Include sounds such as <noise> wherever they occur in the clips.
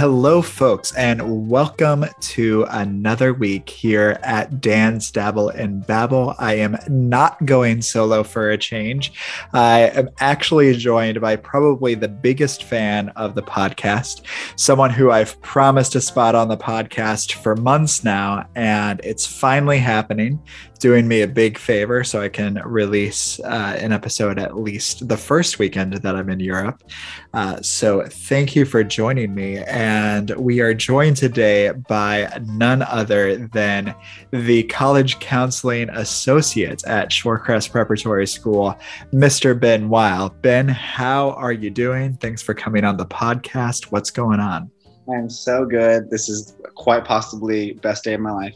Hello, folks, and welcome to another week here at Dan's Dabble and Babble. I am not going solo for a change. I am actually joined by probably the biggest fan of the podcast, someone who I've promised a spot on the podcast for months now, and it's finally happening doing me a big favor so I can release uh, an episode at least the first weekend that I'm in Europe. Uh, so thank you for joining me. And we are joined today by none other than the College Counseling Associate at Shorecrest Preparatory School, Mr. Ben Weil. Ben, how are you doing? Thanks for coming on the podcast. What's going on? I'm so good. This is quite possibly best day of my life.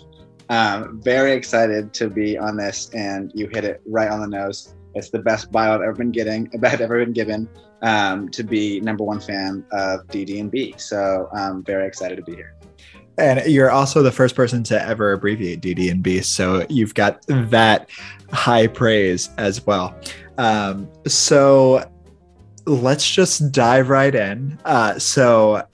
Um, very excited to be on this, and you hit it right on the nose. It's the best bio I've ever been getting, <laughs> I've ever been given, um, to be number one fan of DD and B. So I'm very excited to be here. And you're also the first person to ever abbreviate DD and B, so you've got that high praise as well. Um, so let's just dive right in. Uh, so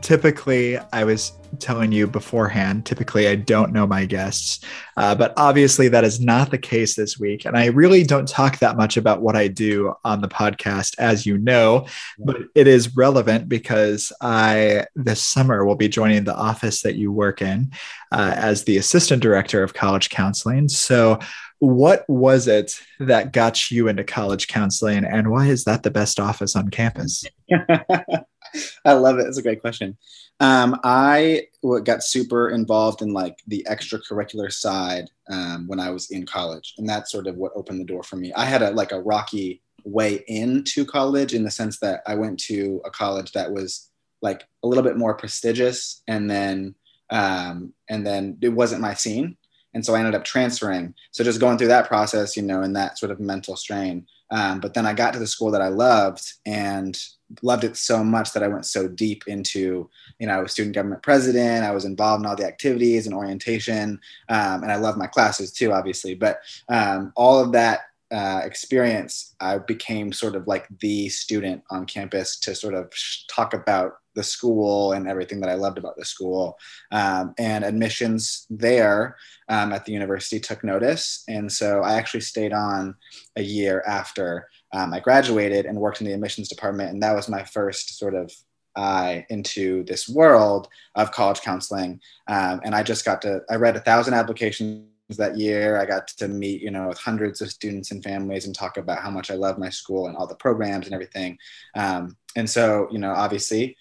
typically, I was telling you beforehand. Typically, I don't know my guests, uh, but obviously that is not the case this week. And I really don't talk that much about what I do on the podcast, as you know, but it is relevant because I this summer will be joining the office that you work in uh, as the assistant director of college counseling. So. What was it that got you into college counseling, and why is that the best office on campus? <laughs> I love it. It's a great question. Um, I got super involved in like the extracurricular side um, when I was in college, and that's sort of what opened the door for me. I had a like a rocky way into college in the sense that I went to a college that was like a little bit more prestigious, and then um, and then it wasn't my scene, and so I ended up transferring. So just going through that process, you know, and that sort of mental strain. Um, but then I got to the school that I loved and loved it so much that I went so deep into, you know, I was student government president. I was involved in all the activities and orientation. Um, and I love my classes too, obviously. But um, all of that uh, experience, I became sort of like the student on campus to sort of talk about the school and everything that I loved about the school. Um, and admissions there um, at the university took notice. And so I actually stayed on a year after um, I graduated and worked in the admissions department. And that was my first sort of eye into this world of college counseling. Um, and I just got to, I read a thousand applications that year. I got to meet, you know, with hundreds of students and families and talk about how much I love my school and all the programs and everything. Um, and so, you know, obviously,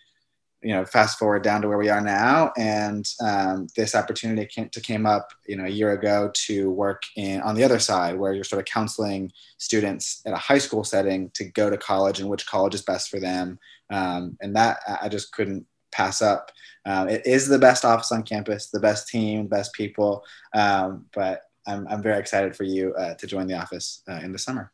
you know, fast forward down to where we are now, and um, this opportunity came, to came up, you know, a year ago to work in on the other side, where you're sort of counseling students at a high school setting to go to college and which college is best for them, um, and that I just couldn't pass up. Um, it is the best office on campus, the best team, best people, um, but I'm, I'm very excited for you uh, to join the office uh, in the summer.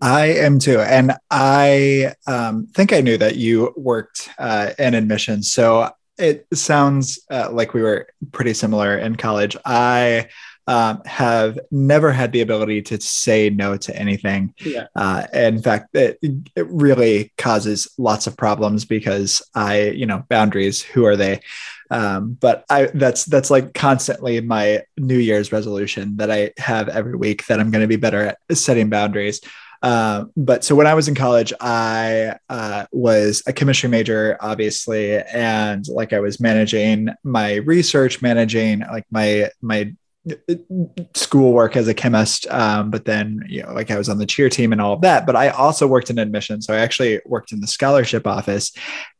I am too. And I um, think I knew that you worked uh, in admissions. So it sounds uh, like we were pretty similar in college. I um, have never had the ability to say no to anything. Yeah. Uh, in fact, it, it really causes lots of problems because I, you know, boundaries, who are they? Um, but I that's that's like constantly my New Year's resolution that I have every week that I'm going to be better at setting boundaries. Uh, but so when I was in college, I uh, was a chemistry major, obviously, and like I was managing my research, managing like my my schoolwork as a chemist um, but then you know like i was on the cheer team and all of that but i also worked in admission so i actually worked in the scholarship office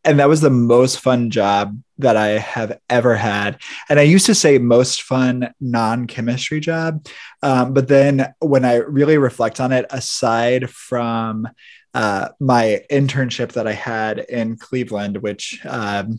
and that was the most fun job that i have ever had. And i used to say most fun non-chemistry job um, but then when i really reflect on it aside from uh, my internship that i had in cleveland which um,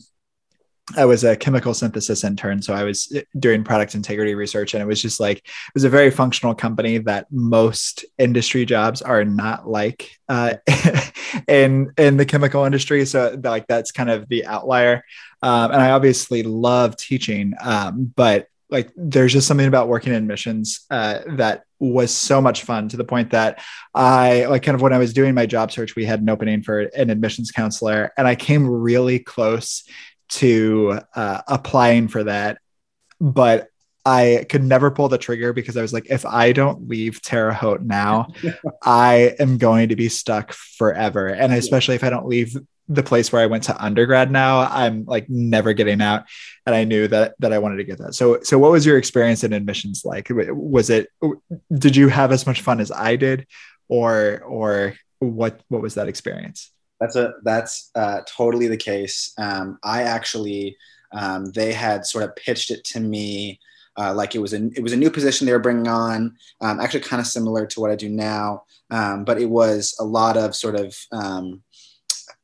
I was a chemical synthesis intern. So I was doing product integrity research, and it was just like, it was a very functional company that most industry jobs are not like uh, <laughs> in, in the chemical industry. So, like, that's kind of the outlier. Um, and I obviously love teaching, um, but like, there's just something about working in admissions uh, that was so much fun to the point that I like kind of when I was doing my job search, we had an opening for an admissions counselor, and I came really close to uh, applying for that, but I could never pull the trigger because I was like, if I don't leave Terre Haute now, <laughs> I am going to be stuck forever. And especially if I don't leave the place where I went to undergrad now, I'm like never getting out. And I knew that that I wanted to get that. So so what was your experience in admissions like? Was it did you have as much fun as I did? Or or what what was that experience? That's a that's uh, totally the case. Um, I actually um, they had sort of pitched it to me uh, like it was a it was a new position they were bringing on, um, actually kind of similar to what I do now, um, but it was a lot of sort of um,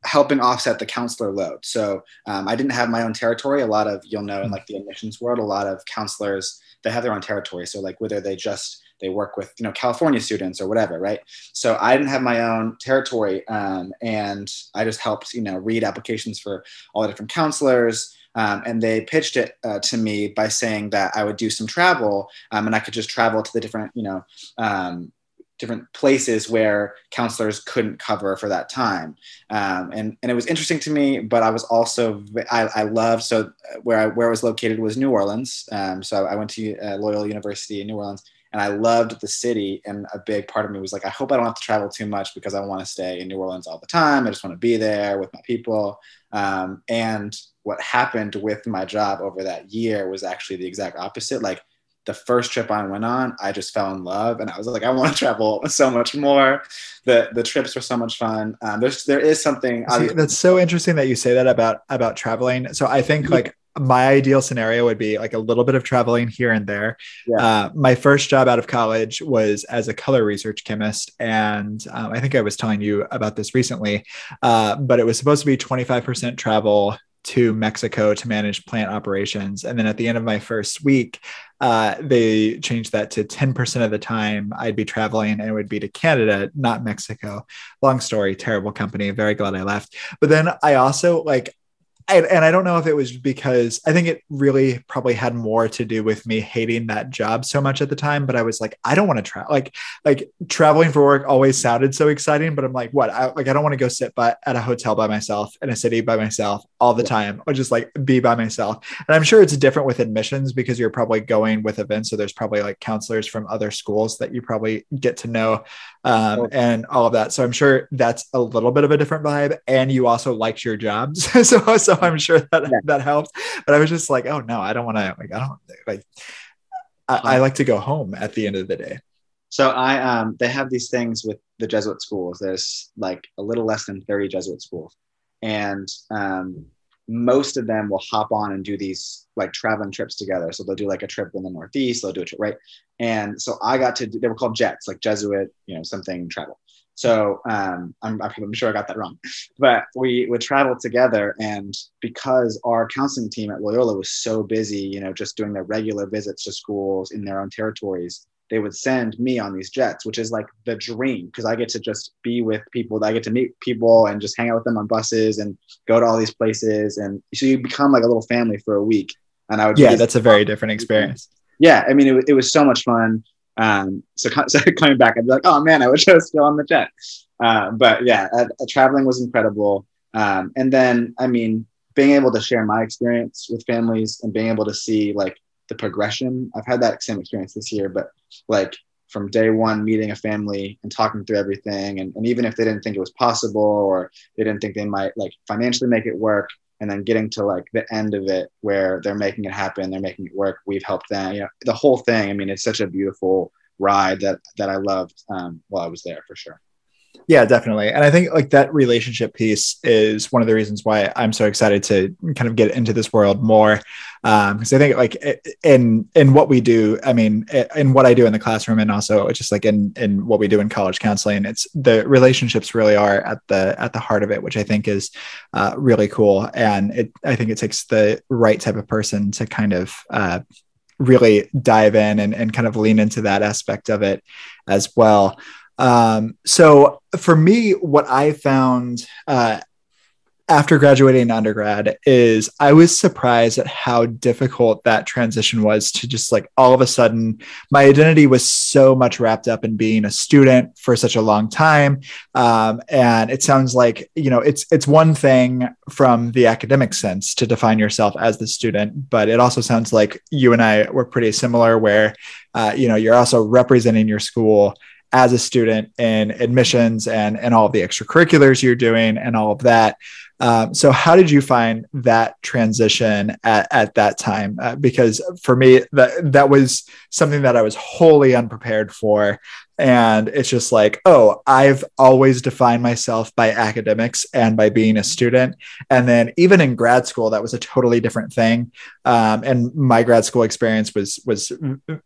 helping offset the counselor load. So um, I didn't have my own territory. A lot of you'll know in like the admissions world, a lot of counselors they have their own territory. So like whether they just they work with you know California students or whatever, right? So I didn't have my own territory, um, and I just helped you know read applications for all the different counselors. Um, and they pitched it uh, to me by saying that I would do some travel um, and I could just travel to the different, you know, um, different places where counselors couldn't cover for that time. Um, and, and it was interesting to me, but I was also, I, I loved, so where I, where I was located was New Orleans. Um, so I went to uh, Loyola University in New Orleans and I loved the city. And a big part of me was like, I hope I don't have to travel too much because I want to stay in New Orleans all the time. I just want to be there with my people. Um, and what happened with my job over that year was actually the exact opposite. Like the first trip I went on, I just fell in love, and I was like, I want to <laughs> travel so much more. the The trips were so much fun. Um, there's there is something See, that's so interesting that you say that about about traveling. So I think like my ideal scenario would be like a little bit of traveling here and there. Yeah. Uh, my first job out of college was as a color research chemist. And um, I think I was telling you about this recently, uh, but it was supposed to be 25% travel to Mexico to manage plant operations. And then at the end of my first week, uh, they changed that to 10% of the time I'd be traveling and it would be to Canada, not Mexico. Long story, terrible company. Very glad I left. But then I also like, and, and I don't know if it was because I think it really probably had more to do with me hating that job so much at the time. But I was like, I don't want to travel. Like, like traveling for work always sounded so exciting. But I'm like, what? I, like, I don't want to go sit by at a hotel by myself in a city by myself all the time, or just like be by myself. And I'm sure it's different with admissions because you're probably going with events. So there's probably like counselors from other schools that you probably get to know um, and all of that. So I'm sure that's a little bit of a different vibe. And you also liked your jobs, <laughs> so so <laughs> I'm sure that yeah. that helped. But I was just like, oh no, I don't want to like I don't like. I, I like to go home at the end of the day. So I um they have these things with the Jesuit schools. There's like a little less than 30 Jesuit schools. And um most of them will hop on and do these like traveling trips together. So they'll do like a trip in the Northeast, they'll do a trip, right? And so I got to, they were called jets, like Jesuit, you know, something travel. So um, I'm, I'm sure I got that wrong, but we would travel together. And because our counseling team at Loyola was so busy, you know, just doing their regular visits to schools in their own territories, they would send me on these jets, which is like the dream because I get to just be with people. I get to meet people and just hang out with them on buses and go to all these places. And so you become like a little family for a week. And I would, yeah, that's a very different <laughs> experience. Yeah. I mean, it, it was so much fun. Um, so, <laughs> so coming back, I'd be like, oh man, I wish I was still on the jet. Uh, but yeah, uh, uh, traveling was incredible. Um, and then, I mean, being able to share my experience with families and being able to see like the progression. I've had that same experience this year, but like from day one, meeting a family and talking through everything. And, and even if they didn't think it was possible or they didn't think they might like financially make it work, and then getting to like the end of it where they're making it happen, they're making it work. We've helped them, you know, the whole thing. I mean, it's such a beautiful ride that that I loved um, while I was there for sure. Yeah, definitely. And I think like that relationship piece is one of the reasons why I'm so excited to kind of get into this world more. Um, because I think like in in what we do, I mean, in what I do in the classroom, and also just like in in what we do in college counseling, it's the relationships really are at the at the heart of it, which I think is uh, really cool. And it I think it takes the right type of person to kind of uh, really dive in and, and kind of lean into that aspect of it as well. Um, so for me, what I found uh, after graduating undergrad is I was surprised at how difficult that transition was to just like all of a sudden my identity was so much wrapped up in being a student for such a long time. Um, and it sounds like, you know, it's it's one thing from the academic sense to define yourself as the student, but it also sounds like you and I were pretty similar where uh, you know, you're also representing your school as a student in admissions and and all the extracurriculars you're doing and all of that um, so how did you find that transition at, at that time? Uh, because for me, that that was something that I was wholly unprepared for. And it's just like, oh, I've always defined myself by academics and by being a student. And then even in grad school, that was a totally different thing. Um, and my grad school experience was was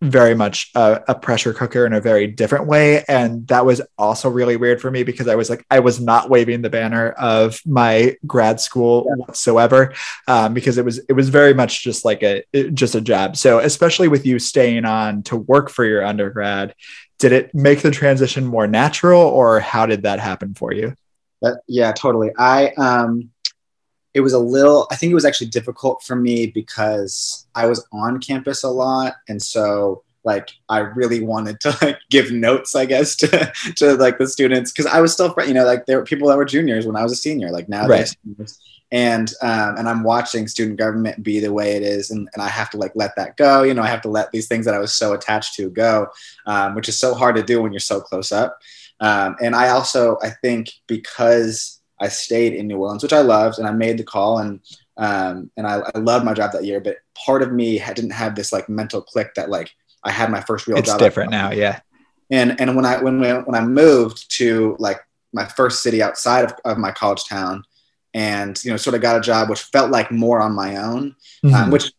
very much a, a pressure cooker in a very different way. And that was also really weird for me because I was like, I was not waving the banner of my grad school yeah. whatsoever um, because it was it was very much just like a just a job. So especially with you staying on to work for your undergrad did it make the transition more natural or how did that happen for you? That, yeah totally. I um it was a little i think it was actually difficult for me because i was on campus a lot and so like i really wanted to like <laughs> give notes i guess to to like the students because i was still you know like there were people that were juniors when i was a senior like now right and um, and I'm watching student government be the way it is, and, and I have to like let that go. You know, I have to let these things that I was so attached to go, um, which is so hard to do when you're so close up. Um, and I also I think because I stayed in New Orleans, which I loved, and I made the call, and um, and I, I loved my job that year. But part of me had, didn't have this like mental click that like I had my first real it's job. It's different now, yeah. And and when I when when I moved to like my first city outside of, of my college town and you know sort of got a job which felt like more on my own um, mm-hmm. um, which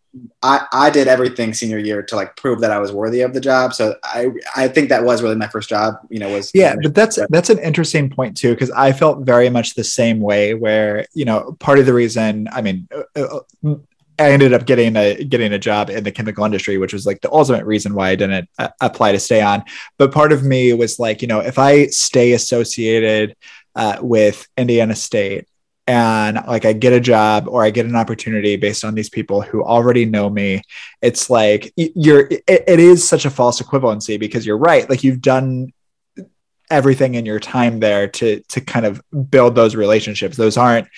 I, I did everything senior year to like prove that I was worthy of the job. So I I think that was really my first job. You know, was yeah, but that's that's an interesting point too because I felt very much the same way. Where you know part of the reason I mean. Uh, uh, I ended up getting a getting a job in the chemical industry, which was like the ultimate reason why I didn't uh, apply to stay on. But part of me was like, you know, if I stay associated uh, with Indiana State, and like I get a job or I get an opportunity based on these people who already know me, it's like you're it, it is such a false equivalency because you're right. Like you've done everything in your time there to to kind of build those relationships those aren't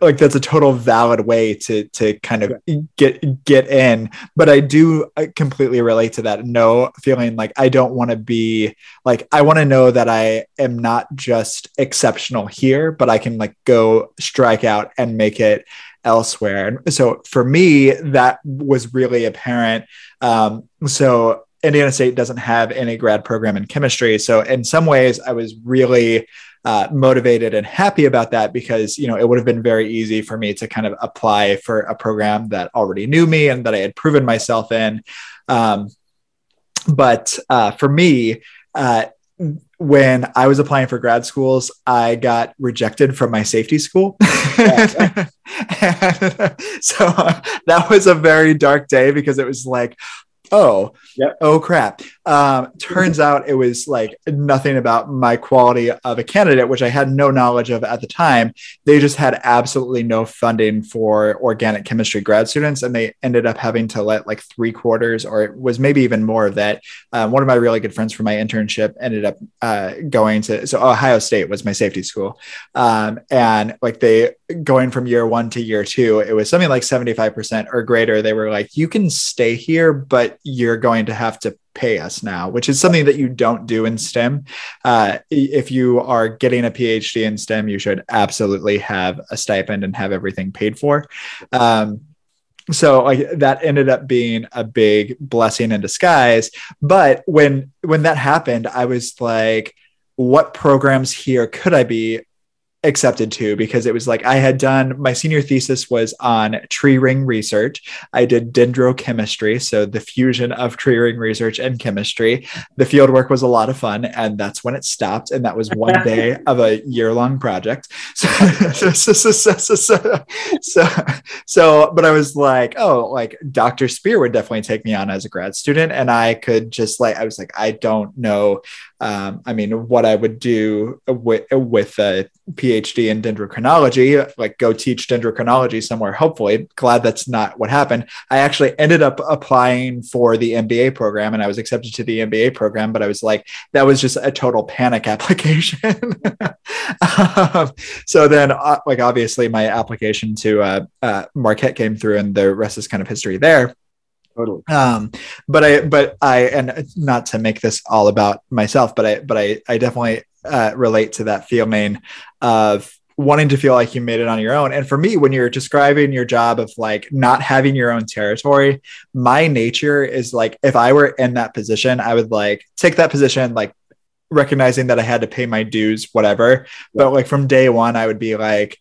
like that's a total valid way to to kind of get get in. But i do uh, completely relate to that no feeling like i don't want to be like i want to know that i am not just exceptional here but i can like go strike out and make it elsewhere. And so for me that was really apparent. Um, so Indiana State doesn't have any grad program in chemistry. So in some ways, I was really uh, motivated and happy about that because you know it would have been very easy for me to kind of apply for a program that already knew me and that I had proven myself in. Um, but uh, for me, uh, when I was applying for grad schools, I got rejected from my safety school. <laughs> <laughs> Yeah. so <laughs> that was a very dark day because it was like, oh, yep. oh crap. Um, turns <laughs> out it was like nothing about my quality of a candidate, which I had no knowledge of at the time. They just had absolutely no funding for organic chemistry grad students, and they ended up having to let like three quarters, or it was maybe even more of that. Um, one of my really good friends from my internship ended up uh, going to so Ohio State was my safety school, um, and like they going from year one to year two, it was something like seventy five percent or greater. They were like, you can stay here, but you're going to have to pay us now, which is something that you don't do in STEM. Uh, if you are getting a PhD in STEM, you should absolutely have a stipend and have everything paid for. Um, so that ended up being a big blessing in disguise. But when when that happened, I was like, what programs here could I be accepted to because it was like I had done my senior thesis was on tree ring research. I did dendrochemistry, so the fusion of tree ring research and chemistry. The field work was a lot of fun, and that's when it stopped. And that was one <laughs> day of a year long project. <laughs> So, so, so, so, so, but I was like, oh, like Dr. Spear would definitely take me on as a grad student, and I could just like I was like, I don't know. Um, I mean, what I would do with with a PhD in dendrochronology, like go teach dendrochronology somewhere, hopefully. Glad that's not what happened. I actually ended up applying for the MBA program and I was accepted to the MBA program, but I was like, that was just a total panic <laughs> application. um, so then, uh, like, obviously, my application to uh, uh, Marquette came through and the rest is kind of history there totally um but i but i and not to make this all about myself but i but i i definitely uh, relate to that feeling of wanting to feel like you made it on your own. And for me, when you're describing your job of like not having your own territory, my nature is like if I were in that position, I would like take that position, like recognizing that I had to pay my dues, whatever. Yeah. But like from day one, I would be like,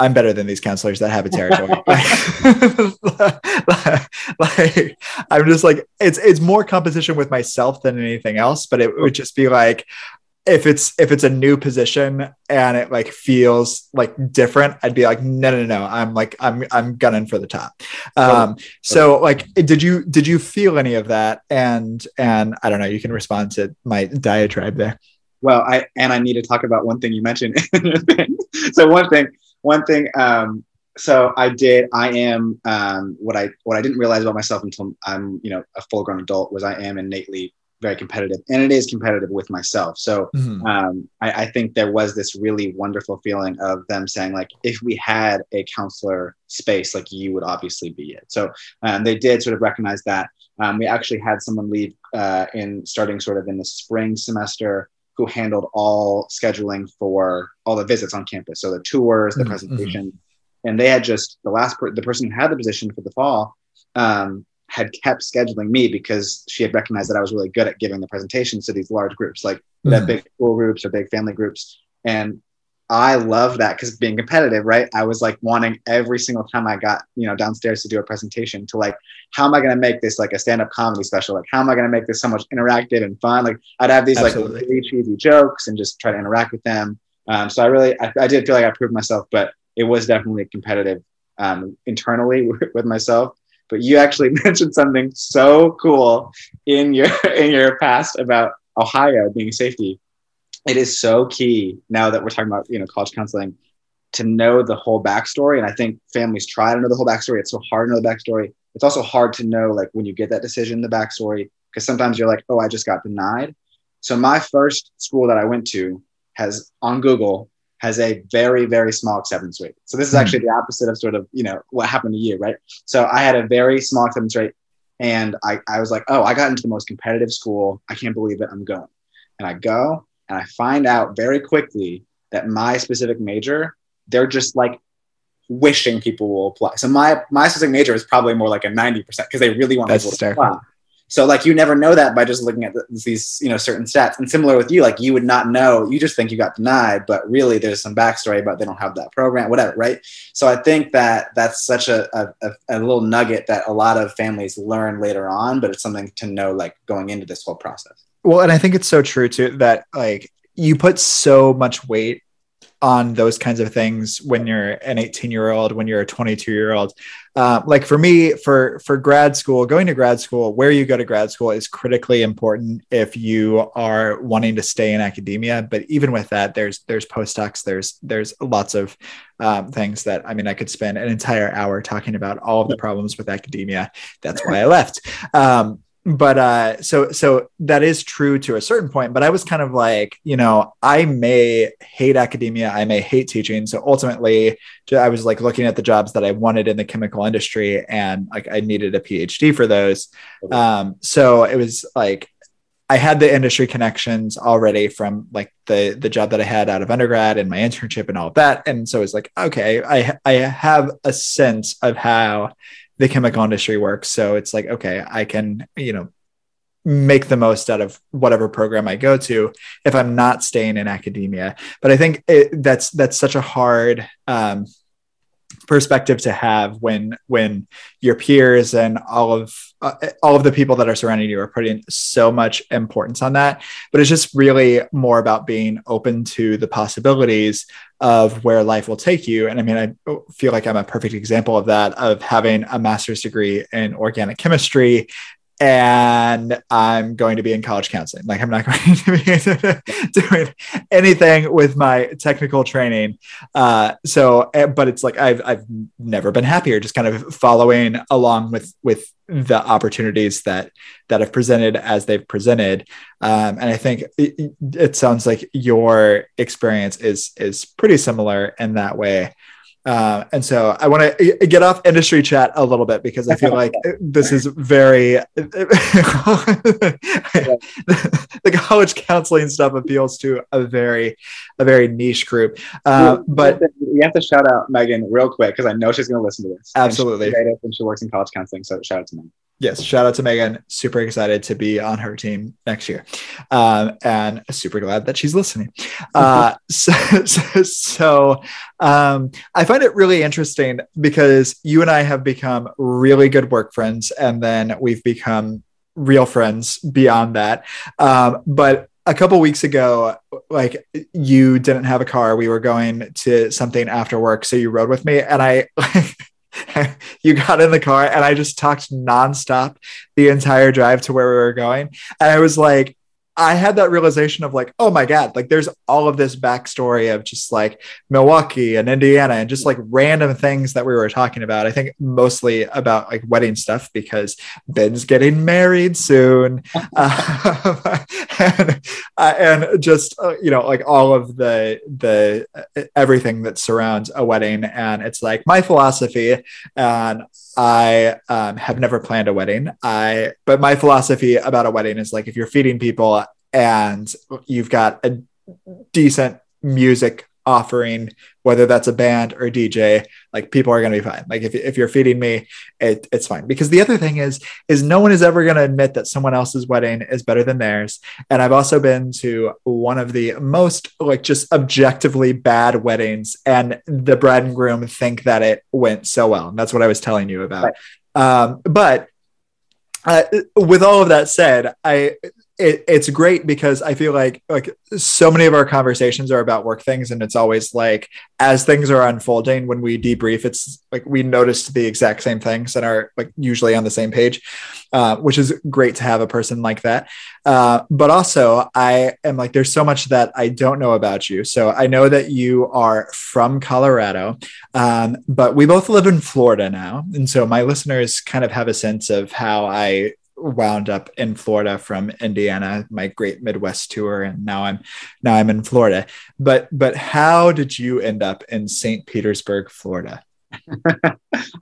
I'm better than these counselors that have a territory. like, <laughs> <laughs> like, I'm just like it's it's more competition with myself than anything else. But it would just be like, if it's if it's a new position and it like feels like different i'd be like no no no no. i'm like i'm i'm gunning for the top. Um so like did you did you feel any of that? And and i don't know you can respond to my diatribe there. Well i and i need to talk about one thing you mentioned. <laughs> So one thing one thing um so i did i am um what i what i didn't realize about myself until i'm you know a full grown adult was i am innately very competitive and it is competitive with myself. So mm-hmm. um, I, I, think there was this really wonderful feeling of them saying like if we had a counselor space like you would obviously be it. So um, they did sort of recognize that. Um, we actually had someone leave uh, in starting sort of in the spring semester who handled all scheduling for all the visits on campus. So the tours the mm-hmm. presentation and they had just the last per- the person who had the position for the fall um, had kept scheduling me because she had recognized that I was really good at giving the presentations to these large groups, like mm-hmm. that big school groups or big family groups. And I love that because being competitive, right? I was like wanting every single time I got, you know, downstairs to do a presentation to like, how am I going to make this like a stand up comedy special? Like, how am I going to make this so much interactive and fun? Like, I'd have these Absolutely. like really cheesy jokes and just try to interact with them. Um, so I really, I, I, did feel like I proved myself, but it was definitely competitive um, internally <laughs> with myself but you actually <laughs> mentioned something so cool in your <laughs> in your past about Ohio being safety. It is so key now that we're talking about you know college counseling to know the whole backstory. And I think families try to know the whole backstory. It's so hard to know the backstory. It's also hard to know like when you get that decision, the backstory, because sometimes you're like, oh, I just got denied. So my first school that I went to has on Google has a very, very small acceptance rate. So this is hmm. actually the opposite of sort of, you know, what happened to you, right? So I had a very small acceptance rate and I, I was like, oh, I got into the most competitive school. I can't believe it. I'm going. And I go and I find out very quickly that my specific major, they're just like wishing people will apply. So my my specific major is probably more like a 90% because they really want That's people to apply. So like you never know that by just looking at the, these you know certain stats. And similar with you, like you would not know. You just think you got denied, but really there's some backstory about they don't have that program, whatever, right? So I think that that's such a, a, a little nugget that a lot of families learn later on, but it's something to know like going into this whole process. Well, and I think it's so true too that like you put so much weight on those kinds of things when you're an 18 year old when you're a 22 year old uh, like for me for for grad school going to grad school where you go to grad school is critically important if you are wanting to stay in academia. But even with that there's there's postdocs there's there's lots of um, things that i mean i could spend an entire hour talking about all of the problems with academia. That's why i left. Um, but uh so so that is true to a certain point but i was kind of like you know i may hate academia i may hate teaching. So ultimately i was like looking at the jobs that i wanted in the chemical industry and like i needed a phd for those. Um so it was like I had the industry connections already from like the the job that I had out of undergrad and my internship and all of that, and so it's like okay, I I have a sense of how the chemical industry works. So it's like, okay, I can, you know, make the most out of whatever program I go to if I'm not staying in academia. But I think it, that's that's such a hard um, perspective to have when when your peers and all of uh, all of the people that are surrounding you are putting so much importance on that. But it's just really more about being open to the possibilities of where life will take you. And i mean i feel like i'm a perfect example of that of having a master's degree in organic chemistry and I'm going to be in college counseling. Like I'm not <laughs> going to be doing anything with my technical training. Uh, so, eh, but it's like I've I've never been happier, just kind of following along with with the opportunities that that have presented as they've presented. Um, and I think it, it sounds like your experience is is pretty similar in that way. Uh, and so I want to uh, uh, get off industry chat a little bit because I feel <laughs> like uh, this is very <laughs> the, college counseling stuff appeals to a very a very niche group. Uh, but we have to shout out Megan real quick because I know she's going to listen to this. Absolutely, and she, and she works in college counseling. So shout out to Megan yes, shout out to Megan. Super excited to be on her team next year, um, and super glad that she's listening. <laughs> Uh, so, so, so um, I find it really interesting because you and I have become really good work friends, and then we've become real friends beyond that. Um, but a couple weeks ago, like you didn't have a car, we were going to something after work, so you rode with me, and I. <laughs> <laughs> you got in the car and I just talked nonstop the entire drive to where we were going. And I was like, I had that realization of like, oh my God, like there's all of this backstory of just like Milwaukee and Indiana and just like random things that we were talking about. I think mostly about like wedding stuff because Ben's getting married soon. uh, <laughs> and, uh, and just, uh, you know, like all of the, the, uh, everything that surrounds a wedding. And it's like my philosophy and I um, have never planned a wedding. I but my philosophy about a wedding is like if you're feeding people and you've got a decent music offering, whether that's a band or a DJ, like people are going to be fine. Like if, if you're feeding me, it, it's fine. Because the other thing is, is no one is ever going to admit that someone else's wedding is better than theirs. And I've also been to one of the most like just objectively bad weddings, and the bride and groom think that it went so well. And that's what I was telling you about. Right. Um, but uh, with all of that said, I it, it's great because I feel like like so many of our conversations are about work things, and it's always like as things are unfolding when we debrief, it's like we notice the exact same things and are like usually on the same page, uh, which is great to have a person like that. Uh, but also, I am like there's so much that I don't know about you. So I know that you are from Colorado, um, but we both live in Florida now, and so my listeners kind of have a sense of how I wound up in Florida from Indiana, my great Midwest tour, and now I'm now I'm in Florida. But but how did you end up in St. Petersburg, Florida? <laughs>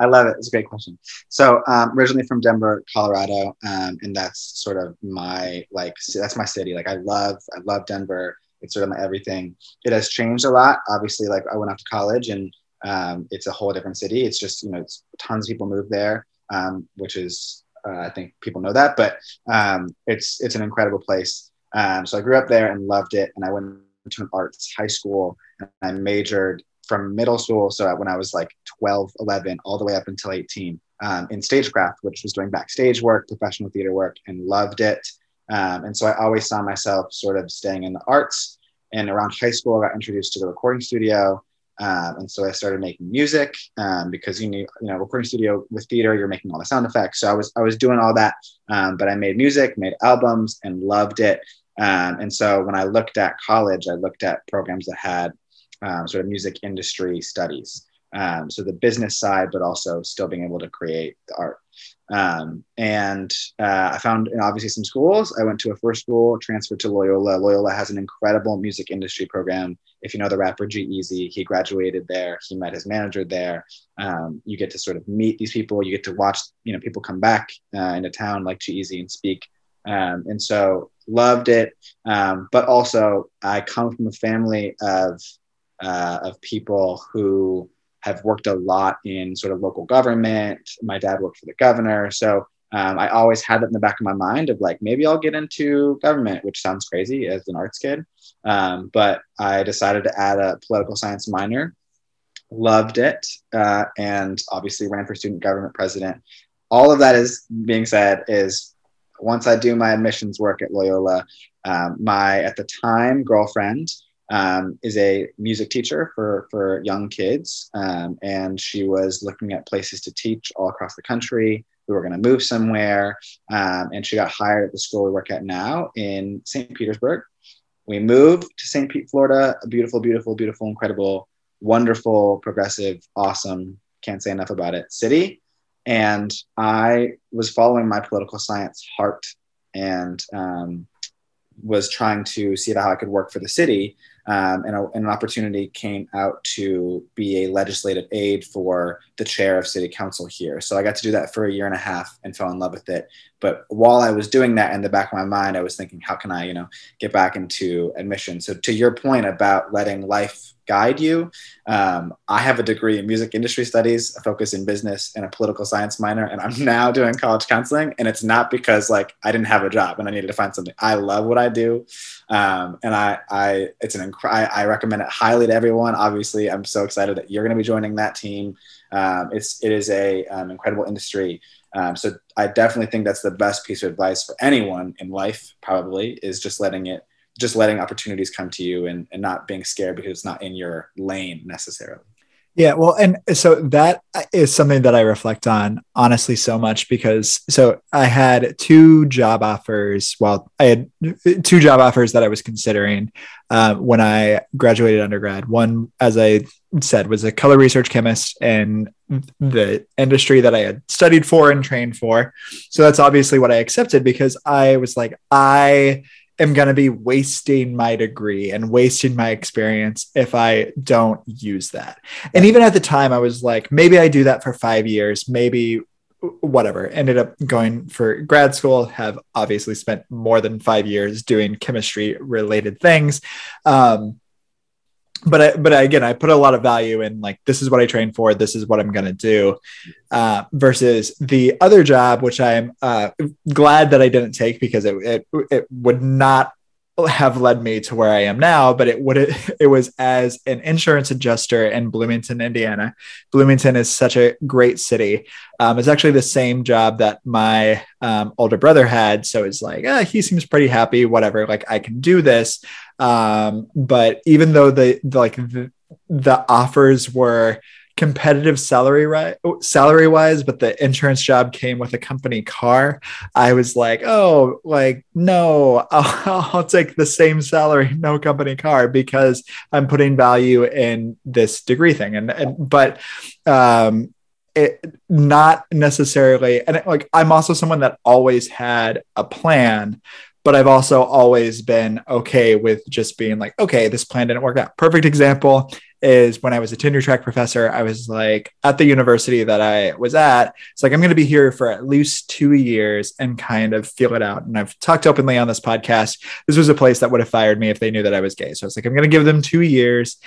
I love it. It's a great question. So um, originally from Denver, Colorado, um, and that's sort of my like that's my city. Like I love I love Denver. It's sort of my everything. It has changed a lot. Obviously, like I went off to college and um, it's a whole different city. It's just you know tons of people move there, um, which is uh, I think people know that, but um, it's it's an incredible place. Um, so I grew up there and loved it, and I went to an arts high school and I majored from middle school. So when I was like 12, 11, all the way up until 18 um, in stagecraft, which was doing backstage work, professional theater work, and loved it. Um, and so I always saw myself sort of staying in the arts. And around high school, I got introduced to the recording studio. Um, and so I started making music um, because you need, you know, recording studio with theater, you're making all the sound effects. So I was, I was doing all that, um, but I made music, made albums, and loved it. Um, and so when I looked at college, I looked at programs that had um, sort of music industry studies. Um, so the business side, but also still being able to create the art. Um, and uh, I found obviously some schools. I went to a first school, transferred to Loyola. Loyola has an incredible music industry program. If you know the rapper G-Eazy, he graduated there. He met his manager there. Um, you get to sort of meet these people. You get to watch, you know, people come back uh, into town like G-Eazy and speak. Um, and so loved it. Um, but also, I come from a family of uh, of people who have worked a lot in sort of local government. My dad worked for the governor. So um, I always had that in the back of my mind of like, maybe I'll get into government, which sounds crazy as an arts kid. Um, but I decided to add a political science minor, loved it, uh, and obviously ran for student government president. All of that is being said is once I do my admissions work at Loyola, um, my at the time girlfriend um, is a music teacher for, for young kids. Um, and she was looking at places to teach all across the country. we were going to move somewhere. Um, and she got hired at the school we work at now in St. Petersburg. We moved to St. Pete, Florida, a beautiful, beautiful, beautiful, incredible, wonderful, progressive, awesome, can't say enough about it, city. And I was following my political science heart and um, was trying to see how I could work for the city um, and, a, and, an opportunity came out to be a legislative aide for the chair of city council here. So I got to do that for a year and a half and fell in love with it. But while I was doing that, in the back of my mind, I was thinking, how can I, you know, get back into admission? So to your point about letting life guide you. Um, I have a degree in music industry studies, a focus in business, and a political science minor, and I'm <laughs> now doing college counseling. And it's not because like I didn't have a job and I needed to find something. I love what I do, um, and I, I, it's an inc- I, I recommend it highly to everyone. Obviously, I'm so excited that you're going to be joining that team. Um, it's it is a um, incredible industry. Um, so I definitely think that's the best piece of advice for anyone in life. Probably is just letting it just letting opportunities come to you and, and not being scared because it's not in your lane necessarily. Yeah, well, and so that is something that I reflect on honestly so much because so I had two job offers. Well, I had two job offers that I was considering uh, when I graduated undergrad. One, as I said, was a color research chemist in the industry that I had studied for and trained for. So that's obviously what I accepted because I was like, I am going to be wasting my degree and wasting my experience if I don't use that. And even at the time, I was like, maybe I do that for five years, maybe whatever. Ended up going for grad school, have obviously spent more than five years doing chemistry related things. Um, but I, but again, I put a lot of value in like this is what I train for, this is what I'm going to do, uh, versus the other job, which I'm uh, glad that I didn't take because it, it it would not have led me to where I am now, but it would <laughs> it was as an insurance adjuster in Bloomington, Indiana. Bloomington is such a great city. Um, it's actually the same job that my um, older brother had, so it's like ah, he seems pretty happy. Whatever, like I can do this. Um, but even though the, the like the, the offers were competitive salary right salary wise but the insurance job came with a company car i was like oh like no I'll, <laughs> I'll, take the same salary no company car because i'm putting value in this degree thing and, and but um it not necessarily and it, like i'm also someone that always had a plan but I've also always been okay with just being like, okay, this plan didn't work out. Perfect example is when I was a tenure track professor, I was like at the university that I was at, it's like I'm going to be here for at least two years and kind of feel it out. And I've talked openly on this podcast. This was a place that would have fired me if they knew that I was gay. So I was like, I'm going to give them two years,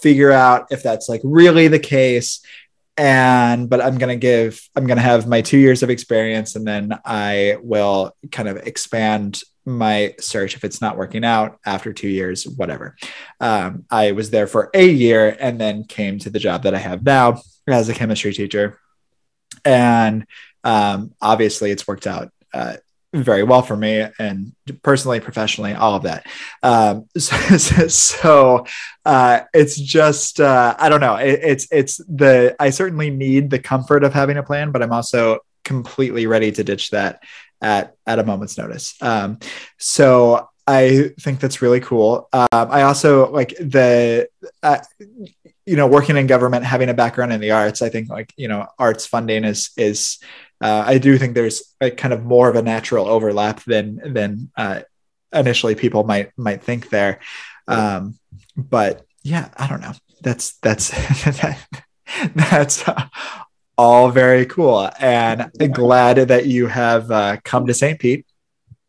figure out if that's like really the case and but i'm going to give i'm going to have my two years of experience and then i will kind of expand my search if it's not working out after two years whatever. Um, i was there for a year and then came to the job that i have now as a chemistry teacher. And um, obviously it's worked out uh, very well for me and personally professionally all of that. Um, <laughs> so, so uh, it's just uh, i don't know. It, it's it's the i certainly need the comfort of having a plan but i'm also completely ready to ditch that at at a moment's notice um, so i think that's really cool um, i also like the uh, you know working in government having a background in the arts i think like you know arts funding is is uh, I do think there's a kind of more of a natural overlap than than uh, initially people might might think there. Um, but yeah, I don't know. That's that's <laughs> that's all very cool, and glad that you have uh, come to St. Pete.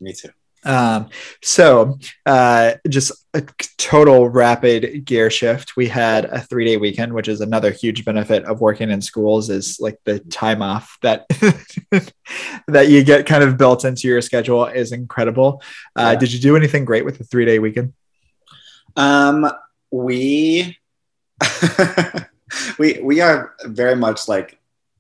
Me too. Um, so, uh, just a total rapid gear shift. We had a three day weekend, which is another huge benefit of working in schools is like the time off that <laughs> that you get kind of built into your schedule is incredible. Uh, yeah. Did you do anything great with the three day weekend? Um, we <laughs> we we are very much like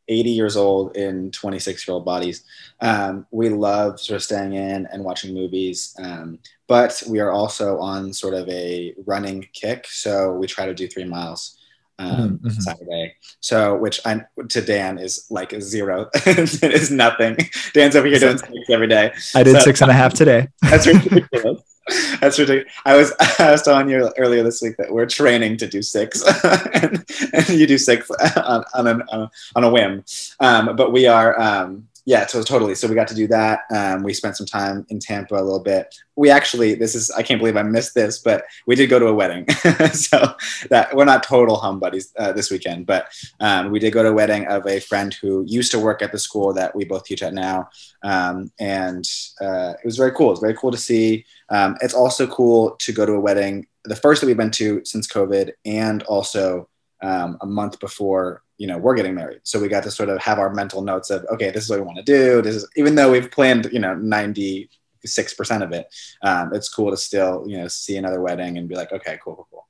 80 years old in 26 year old bodies. Um, we love sort of staying in and watching movies, um, but we are also on sort of a running kick. So we try to do three miles um, mm-hmm. Saturday. So, which I to Dan is like a zero. <laughs> it is nothing. Dan's over here doing six every day. I did so, six and a half today. That's <laughs> ridiculous. <laughs> That's ridiculous. I was <laughs> was telling you earlier this week that we're training to do six, <laughs> and, and, you do six on on, on a whim. Um, but we are um, yeah, so totally. So we got to do that. Um, we spent some time in Tampa a little bit. We actually, this is, I can't believe I missed this, but we did go to a wedding. <laughs> so that we're not total hum buddies uh, this weekend, but um, we did go to a wedding of a friend who used to work at the school that we both teach at now. Um, and uh, it was very cool. It's very cool to see. Um, it's also cool to go to a wedding, the first that we've been to since COVID, and also um, a month before you know we're getting married. So we got to sort of have our mental notes of okay this is what we want to do. This is even though we've planned you know 96% of it um, it's cool to still you know see another wedding and be like okay cool cool cool.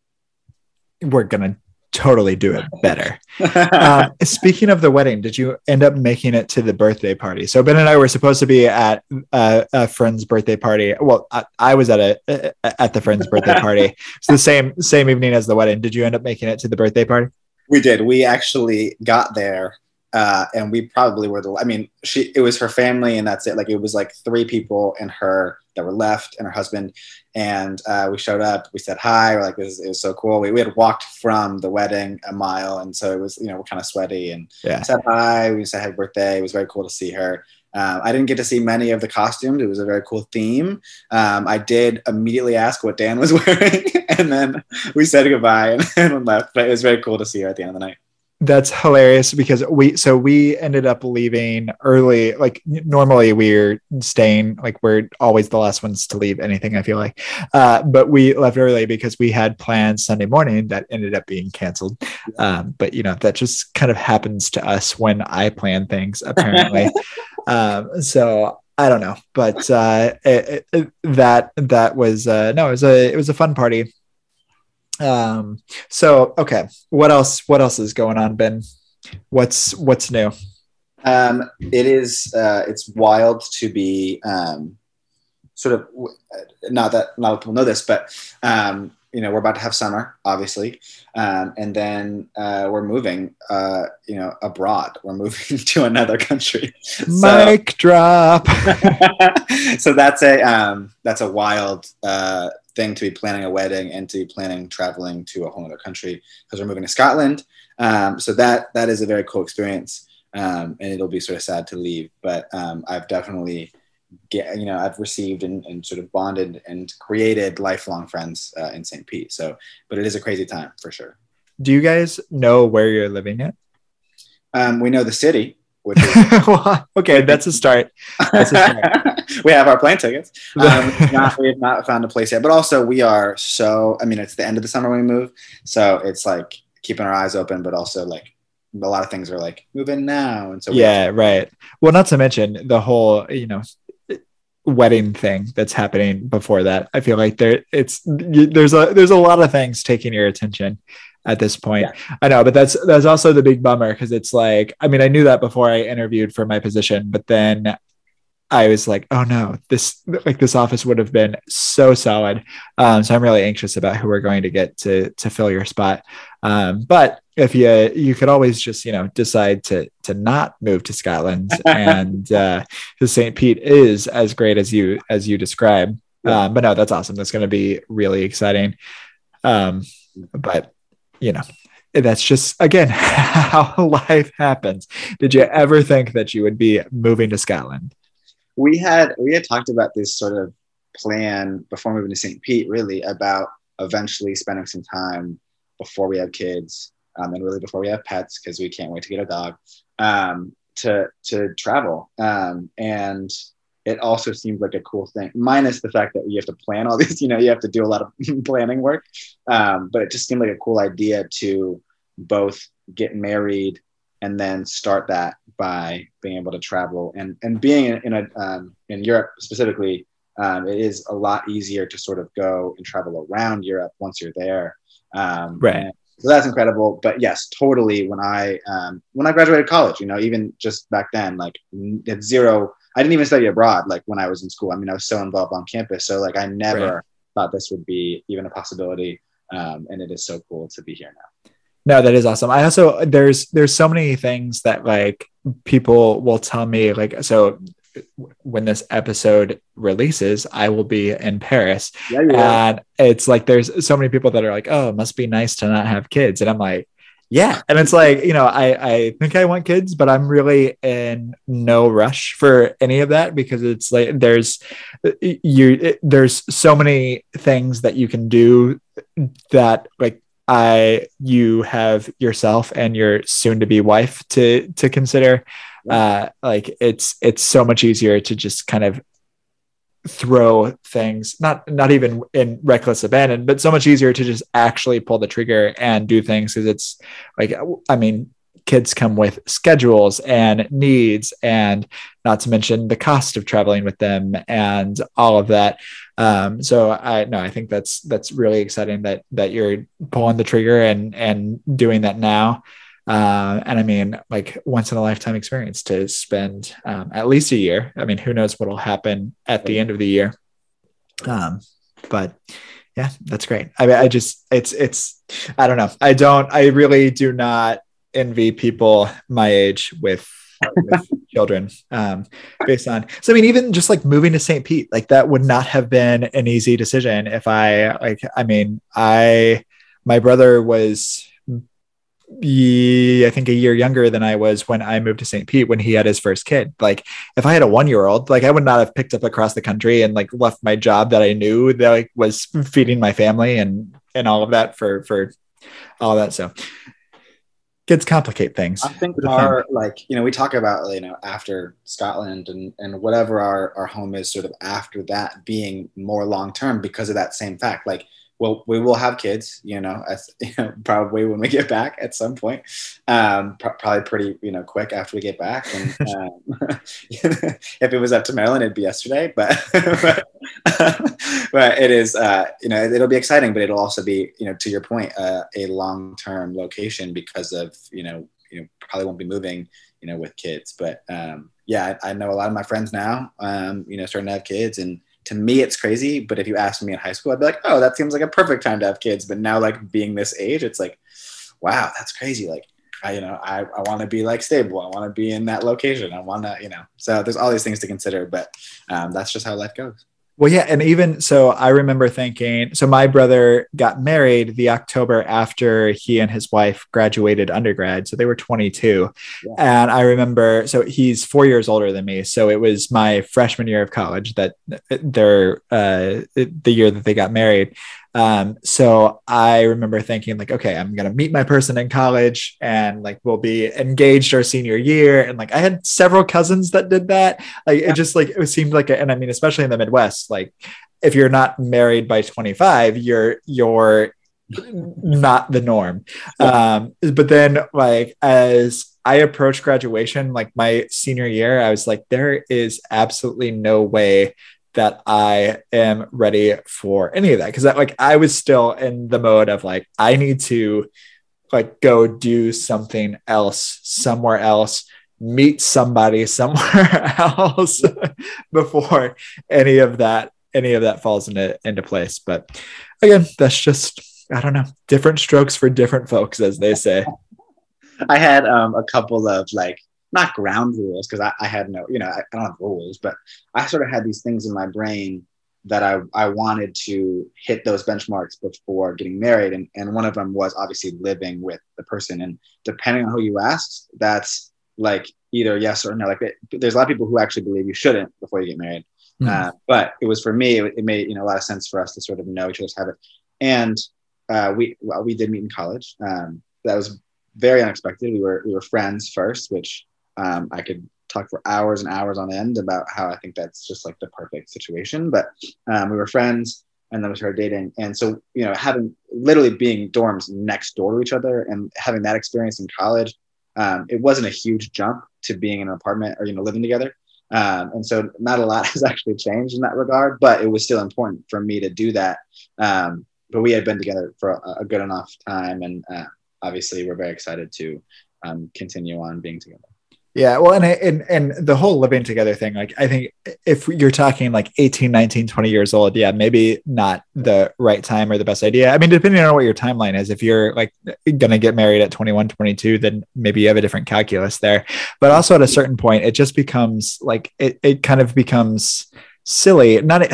We're gonna totally do it better. <laughs> Uh, speaking of the wedding did you end up making it to the birthday party? So ben and i were supposed to be at uh, a friend's birthday party. Well I, I was at a at the friend's birthday party. <laughs> It's the same same evening as the wedding. Did you end up making it to the birthday party we did. We actually got there, uh, and we probably were the. I mean, she. It was her family, and that's it. Like it was like three people and her that were left, and her husband. And uh, we showed up. We said hi. We're like, it was, it was so cool. We, we had walked from the wedding a mile, and so it was you know we're kind of sweaty and yeah. said hi. We said happy birthday. It was very cool to see her. Um, I didn't get to see many of the costumes. It was a very cool theme. Um, I did immediately ask what Dan was <laughs> wearing, and then we said goodbye and, and <laughs> left. But it was very cool to see her at the end of the night. That's hilarious because we so we ended up leaving early. Like normally we're staying like we're always the last ones to leave anything. I feel like, uh, but we left early because we had plans Sunday morning that ended up being canceled. Um, but you know that just kind of happens to us when I plan things apparently. <laughs> um, so I don't know, but uh, it, it, that that was uh, no, it was a it was a fun party um so okay what else what else is going on ben? What's what's new? Um it is uh it's wild to be um sort of not that a lot of people know this but um you know we're about to have summer obviously. Um, and then uh, we're moving uh, you know abroad. We're moving <laughs> to another country. Mic so, drop. <laughs> So that's a um, that's a wild uh, thing to be planning a wedding and to be planning traveling to a whole other country because we're moving to Scotland. Um, so that that is a very cool experience, um, and it'll be sort of sad to leave. But um, I've definitely get you know I've received and, and, sort of bonded and created lifelong friends uh, in St. Pete. So, but it is a crazy time for sure. Do you guys know where you're living yet? Um, we know the city. Which is- <laughs> okay, that's a start. That's a start. <laughs> we have our plane tickets. <laughs> Um, not, we have not found a place yet, but also we are so. I mean, it's the end of the summer when we move, so it's like keeping our eyes open, but also like a lot of things are like move in now, and so yeah, right. Well, not to mention the whole you know wedding thing that's happening before that. I feel like there it's there's a there's a lot of things taking your attention at this point. Yeah. I know, but that's that's also the big bummer because it's like I mean I knew that before I interviewed for my position, but then I was like, oh no, this like this office would have been so solid. Um, so I'm really anxious about who we're going to get to to fill your spot. Um, but if you you could always just you know decide to to not move to Scotland, <laughs> and uh, St. Pete is as great as you as you describe. Um, but no, that's awesome. That's going to be really exciting. Um, but you know, that's just again <laughs> how life happens. Did you ever think that you would be moving to Scotland? we had we had talked about this sort of plan before moving to St. Pete, really about eventually spending some time before we have kids um, and really before we have pets because we can't wait to get a dog um, to to travel um, and it also seems like a cool thing minus the fact that you have to plan all <laughs> these you know you have to do a lot of <laughs> planning work um, but it just seemed like a cool idea to both get married and then start that by being able to travel and and being in, in a um, in Europe specifically. Um, it is a lot easier to sort of go and travel around Europe once you're there. Um, right. So that's incredible. But yes, totally. When I um, when I graduated college, you know, even just back then, like at zero, I didn't even study abroad. Like when I was in school, I mean, I was so involved on campus. So like I never right. thought this would be even a possibility. Um, and it is so cool to be here now. no that is awesome i also there's there's so many things that like people will tell me like so when this episode releases i will be in paris Yeah, yeah. and it's like there's so many people that are like oh it must be nice to not have kids and i'm like yeah. And it's like you know i i think i want kids but i'm really in no rush for any of that because it's like there's you it, there's so many things that you can do that like i you have yourself and your soon to be wife to to consider. Uh like it's it's so much easier to just kind of throw things not not even in reckless abandon but so much easier to just actually pull the trigger and do things because it's like i mean kids come with schedules and needs and not to mention the cost of traveling with them and all of that. Um, so i no i think that's that's really exciting that that you're pulling the trigger and and doing that now uh, and I mean, like once in a lifetime experience to spend um, at least a year. I mean, who knows what'll happen at the end of the year. Um, but yeah, that's great. I mean, I just, it's, it's, I don't know. I don't, I really do not envy people my age with, with <laughs> children um, based on, so I mean, even just like moving to St. Pete, like that would not have been an easy decision if I, like, I mean, I, my brother was I think a year younger than I was when I moved to St. Pete when he had his first kid. Like if I had a one year old, like I would not have picked up across the country and like left my job that I knew that like was feeding my family and and all of that for for all that. So kids complicate things. I think our like you know we talk about you know after Scotland and and whatever our our home is sort of after that being more long term because of that same fact like well, we will have kids, you know, as, <laughs> you know, probably when we get back at some point, um, pr- probably pretty, you know, quick after we get back. And <laughs> um, <laughs> if it was up to Marilyn, it'd be yesterday, but, but, but it is, uh, you know, it'll be exciting, but it'll also be, you know, to your point, uh, a long-term location because of, you know, you know, probably won't be moving, you know, with kids, but um, yeah, I, I know a lot of my friends now, um, you know, starting to have kids and, to me it's crazy but if you asked me in high school i'd be like oh that seems like a perfect time to have kids but now like being this age it's like wow that's crazy like I, you know, I, I want to be like stable. I want to be in that location. I want to, you know, so there's all these things to consider, but um, that's just how life goes. Well, yeah. And even so, I remember thinking so my brother got married the October after he and his wife graduated undergrad. So they were 22. Yeah. And I remember, so he's four years older than me. So it was my freshman year of college that they're uh, the year that they got married. Um, so I remember thinking like, okay, I'm gonna meet my person in college and like we'll be engaged our senior year. And like I had several cousins that did that. Like yeah. it just like it seemed like, a, and I mean, especially in the Midwest, like if you're not married by 25, you're you're not the norm. Um, but then like as I approached graduation, like my senior year, I was like, there is absolutely no way that I am ready for any of that. Cause that like I was still in the mode of like, I need to like go do something else somewhere else, meet somebody <laughs> somewhere else <laughs> before any of that any of that falls into into place. But again, that's just I don't know, different strokes for different folks, as they say. <laughs> I had um, a couple of like not ground rules because I, I, had no, you know, I, I, don't have rules, but I sort of had these things in my brain that I, I wanted to hit those benchmarks before getting married. And, and one of them was obviously living with the person. And depending on who you ask, that's like either yes or no. Like it, there's a lot of people who actually believe you shouldn't before you get married. Mm. Uh, but it was for me, it, it, made you know a lot of sense for us to sort of know each other's habit. And uh, we well, we did meet in college. Um, that was very unexpected. We were we were friends first, which um, I could talk for hours and hours on end about how I think that's just like the perfect situation. But um, we were friends and then we started dating. And so, you know, having literally being dorms next door to each other and having that experience in college, um, it wasn't a huge jump to being in an apartment or, you know, living together. Um, and so not a lot <laughs> has actually changed in that regard, but it was still important for me to do that. Um, but we had been together for a, a good enough time. And uh, obviously we're very excited to um, continue on being together. Yeah, well, and, and and the whole living together thing, like I think if you're talking like 18, 19, 20 years old, yeah, maybe not the right time or the best idea. I mean, depending on what your timeline is, if you're like going to get married at 21, 22, then maybe you have a different calculus there. But also at a certain point, it just becomes like it, it kind of becomes silly. Not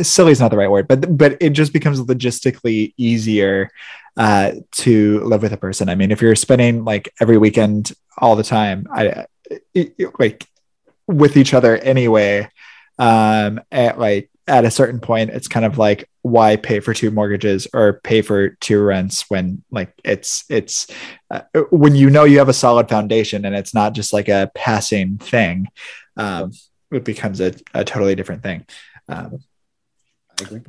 silly is not the right word, but but it just becomes logistically easier uh, to live with a person. I mean, if you're spending like every weekend all the time, I like with each other anyway um at like at a certain point it's kind of like why pay for two mortgages or pay for two rents when like it's it's uh, when you know you have a solid foundation and it's not just like a passing thing um it becomes a, a totally different thing. Um I agree.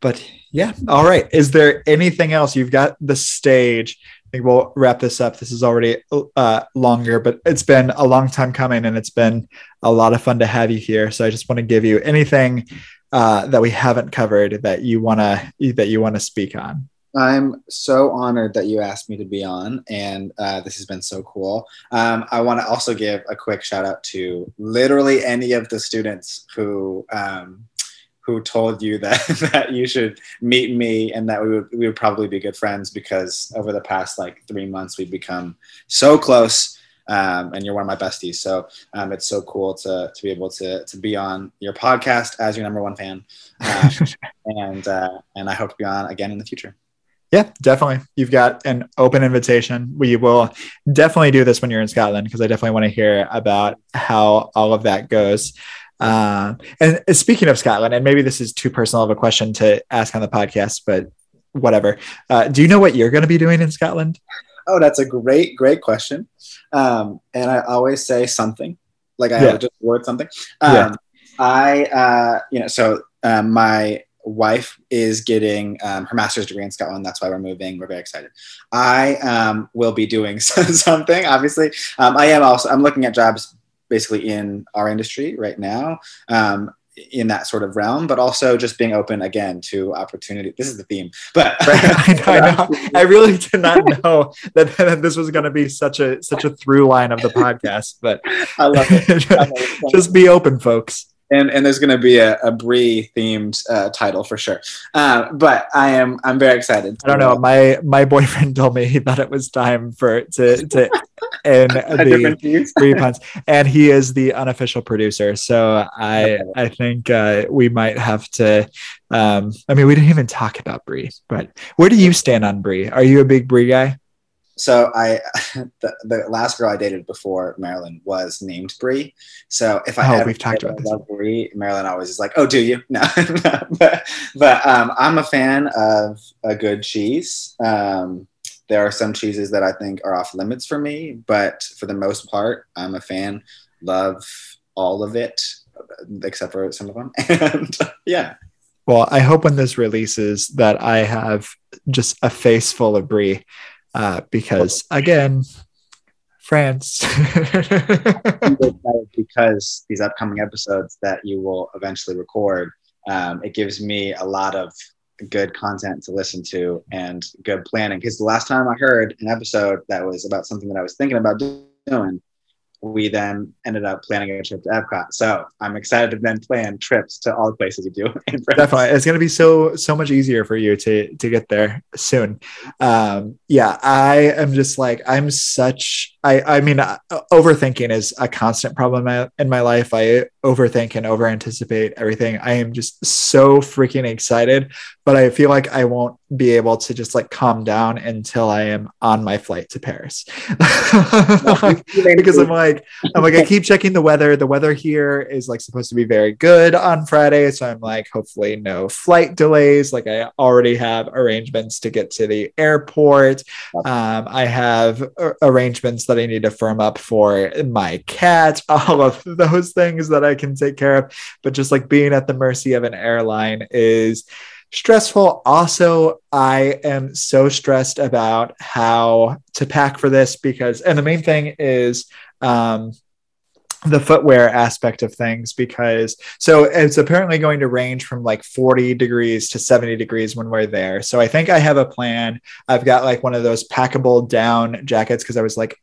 but yeah all right. Is there anything else? You've got the stage think we'll wrap this up. This is already uh, longer, but it's been a long time coming, and it's been a lot of fun to have you here. So I just want to give you anything uh, that we haven't covered that you want to that you want to speak on. I'm so honored that you asked me to be on, and uh, this has been so cool. Um, I want to also give a quick shout out to literally any of the students who um, who told you that <laughs> that you should meet me and that we would we would probably be good friends because over the past like three months we've become so close. Um, and you're one of my besties, so um, it's so cool to to be able to to be on your podcast as your number one fan, uh, <laughs> and uh, and I hope to be on again in the future. Yeah, definitely. You've got an open invitation. We will definitely do this when you're in Scotland because I definitely want to hear about how all of that goes. Uh, and speaking of Scotland, and maybe this is too personal of a question to ask on the podcast, but whatever. Uh, do you know what you're going to be doing in Scotland? Oh, that's a great, great question. Um, and I always say something, like I Yeah. just word something. Um, Yeah. I, uh, you know, so um, my wife is getting um, her master's degree in Scotland. That's why we're moving. We're very excited. I um, will be doing <laughs> something. Obviously, um, I am also. I'm looking at jobs basically in our industry right now. Um, in that sort of realm, but also just being open again to opportunity. This is the theme, but <laughs> I know, I know. <laughs> I really did not know that, <laughs> that this was going to be such a such a through line of the podcast, but I love it. I love it. just be open, folks. and and there's going to be a, a Brie themed uh, title for sure. Uh, but I am I'm very excited. I don't know. My my boyfriend told me he thought it was time for to to A <laughs> the puns, and he is the unofficial producer. So I I think uh, we might have to. Um, I mean, we didn't even talk about Brie, but where do you stand on Brie? Are you a big Brie guy? So I <laughs> the, the last girl I dated before Marilyn was named Brie. So if I Oh, we've talked about this. love Brie, Marilyn always is like, "Oh, do you?" <laughs> No, but but um, I'm a fan of a good cheese. Um, there are some cheeses that I think are off limits for me, but for the most part, I'm a fan. Love all of it, except for some of them. <laughs> And yeah, Well, I hope when this releases that I have just a face full of Brie, uh, because again, France. <laughs> Because these upcoming episodes that you will eventually record, um, it gives me a lot of good content to listen to and good planning. Because the last time I heard an episode that was about something that I was thinking about doing, we then ended up planning a trip to Epcot. So I'm excited to then plan trips to all the places you do. <laughs> in Definitely, it's going to be so so much easier for you to to get there soon. Um, yeah, I am just like I'm such. I I mean, uh, overthinking is a constant problem in my- in my life. I overthink and over anticipate everything. I am just so freaking excited, but I feel like I won't be able to just like calm down until I am on my flight to Paris. <laughs> <laughs> because I'm like, I'm like, I keep checking the weather. The weather here is like supposed to be very good on Friday. So I'm like, hopefully no flight delays. Like I already have arrangements to get to the airport. Um, I have arrangements that I need to firm up for my cat, <laughs> all of those things that I can take care of. But just like being at the mercy of an airline is stressful. Also, I am so stressed about how to pack for this because, and the main thing is, um, the footwear aspect of things because so it's apparently going to range from like 40 degrees to 70 degrees when we're there. So I think I have a plan. I've got like one of those packable down jackets because I was like,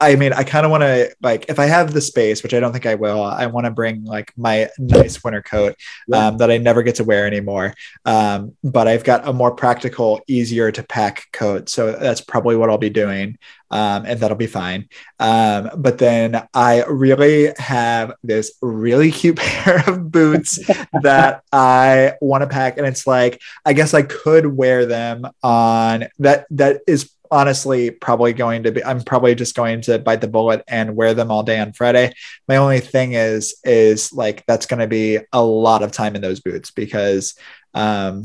I mean, I kind of want to like if I have the space, which I don't think I will. I want to bring like my nice winter coat um, that I never get to wear anymore. Um, but I've got a more practical, easier to pack coat, so that's probably what I'll be doing, um, and that'll be fine. Um, but then I really have this really cute <laughs> pair of boots <laughs> that I want to pack, and it's like I guess I could wear them on that. That is honestly probably going to be i'm probably just going to bite the bullet and wear them all day on friday my only thing is is like that's going to be a lot of time in those boots because um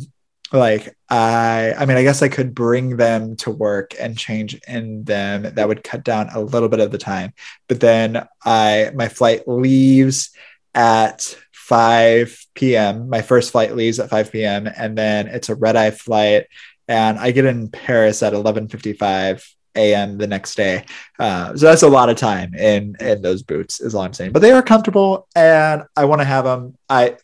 like i i mean i guess i could bring them to work and change in them that would cut down a little bit of the time but then i my flight leaves at 5 p.m. My first flight leaves at 5 p.m. and then it's a red eye flight and I get in Paris at 11:55 a.m. the next day. Uh, so that's a lot of time in in those boots, is all I'm saying. But they are comfortable, and I want to have them. I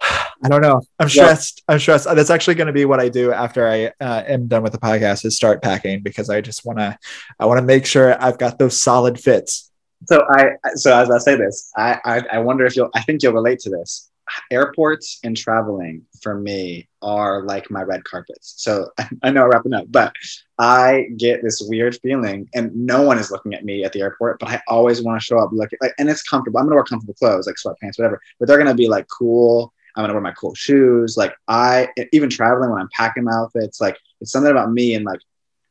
I don't know. I'm stressed. Yeah. I'm stressed. That's actually going to be what I do after I uh, am done with the podcast is start packing because I just want to. I want to make sure I've got those solid fits. So I so as I say this, I, I I wonder if you'll. I think you'll relate to this airports and traveling for me are like my red carpets. So <laughs> I know I'm wrapping up, but I get this weird feeling, and no one is looking at me at the airport, but I always want to show up looking like, and it's comfortable. I'm gonna wear comfortable clothes like sweatpants, whatever, but they're gonna be like cool. I'm gonna wear my cool shoes. Like I, even traveling when I'm packing my outfits, like it's something about me and like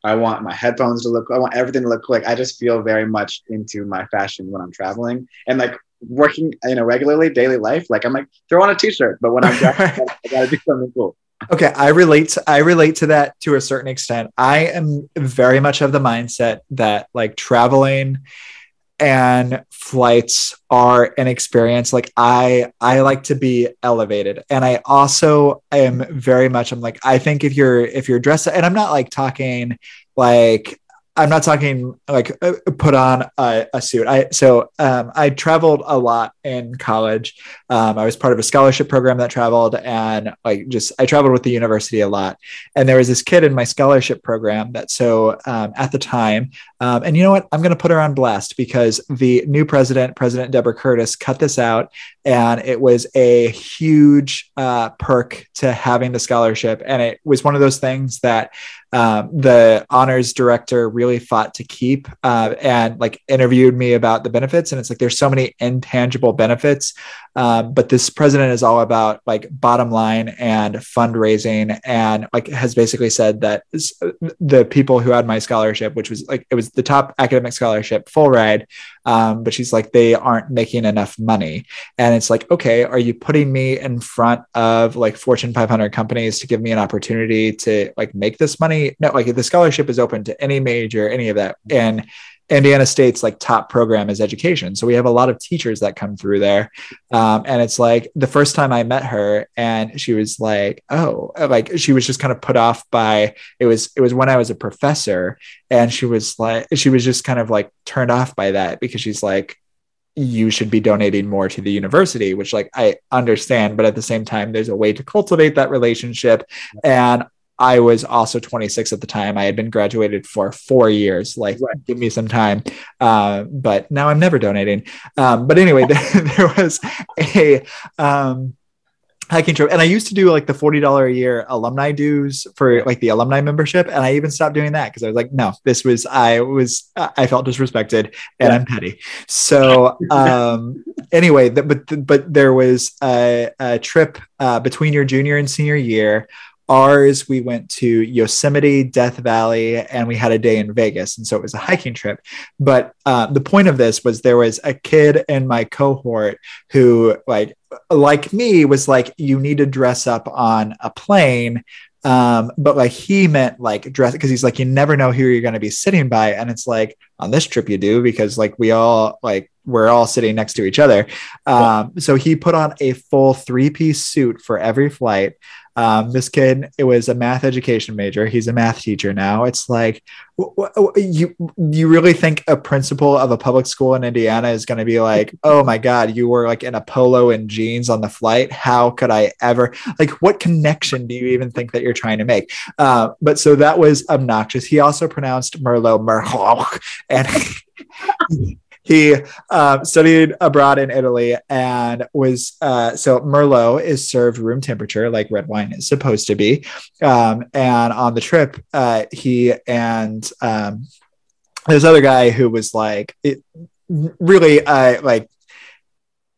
I want my headphones to look. I want everything to look like. I just feel very much into my fashion when I'm traveling, and like working, you know, regularly daily life, like I'm like throw on a t-shirt, but when I'm dressed, <laughs> I gotta do something cool. Okay, I relate. To, I relate to that to a certain extent. I am very much of the mindset that like traveling and flights are an experience like i i like to be elevated and i also am very much i'm like i think if you're if you're dressed and i'm not like talking like I'm not talking like uh, put on a, a suit. I so um, I traveled a lot in college. Um, I was part of a scholarship program that traveled, and like just I traveled with the university a lot. And there was this kid in my scholarship program that so um, at the time, um, and you know what? I'm going to put her on blast because the new president, President Deborah Curtis, cut this out, and it was a huge uh, perk to having the scholarship. And it was one of those things that um, the honors director really fought to keep uh, and like interviewed me about the benefits. And it's like there's so many intangible benefits um, but this president is all about like bottom line and fundraising, and like has basically said that the people who had my scholarship, which was like it was the top academic scholarship, full ride, um, but she's like they aren't making enough money, and it's like okay, are you putting me in front of like Fortune 500 companies to give me an opportunity to like make this money? No, like the scholarship is open to any major, any of that, and Indiana State's like top program is education. So we have a lot of teachers that come through there. Um, and it's like the first time I met her and she was like, oh, like she was just kind of put off by it was it was when I was a professor and she was like she was just kind of like turned off by that because she's like you should be donating more to the university which like i understand but at the same time there's a way to cultivate that relationship and I was also 26 at the time. I had been graduated for four years. Like, right. give me some time. Uh, but now I'm never donating. Um, but anyway, <laughs> there, there was a um, hiking trip, and I used to do like the forty dollar a year alumni dues for like the alumni membership, and I even stopped doing that because I was like, no, this was I was I felt disrespected, and yeah. I'm petty. So um, anyway, the, but but there was a, a trip uh, between your junior and senior year ours we went to yosemite death valley and we had a day in vegas. And so it was a hiking trip. But uh, the point of this was there was a kid in my cohort who like like me was like you need to dress up on a plane. Um, but like he meant like dress because he's like you never know who you're going to be sitting by. And it's like on this trip you do because like we all like we're all sitting next to each other. Um, so he put on a full three piece suit for every flight um, this kid, it was a math education major. He's a math teacher now. It's like you you really think a principal of a public school in Indiana is going to be like, oh my god, you were like in a polo and jeans on the flight? How could I ever like? What connection do you even think that you're trying to make? Uh, but so that was obnoxious. He also pronounced Merlot Merlot, <laughs> and <laughs> he uh, studied abroad in Italy and was uh, so Merlot is served room temperature like red wine is supposed to be. Um, and on the trip, uh, he and um, this other guy who was like it, really uh, like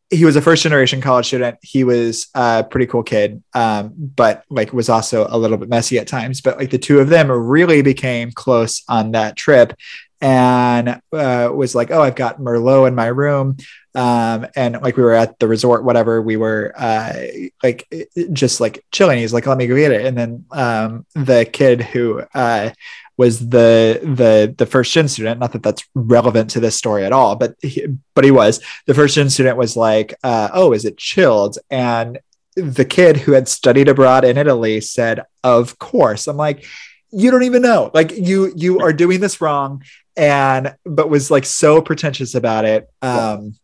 he was a first generation college student. He was a pretty cool kid, um, but like was also a little bit messy at times. But like the two of them really became close on that trip and uh, was like, "Oh, I've got Merlot in my room," um, and like we were at the resort, whatever. We were uh, like just like chilling. He's like, "Let me go get it," and then um, the kid who uh, was the the the first gen student. Not that that's relevant to this story at all, but he, but he was the first gen student. Was like, uh, "Oh, is it chilled?" and the kid who had studied abroad in Italy said, "Of course." I'm like, you don't even know. Like you you are doing this wrong and but was like so pretentious about it. Um,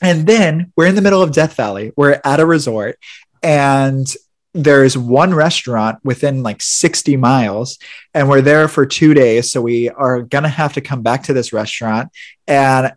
and then we're in the middle of Death Valley. We're at a resort, and there's one restaurant within like 60 miles, and we're there for two days. So we are gonna have to come back to this restaurant. And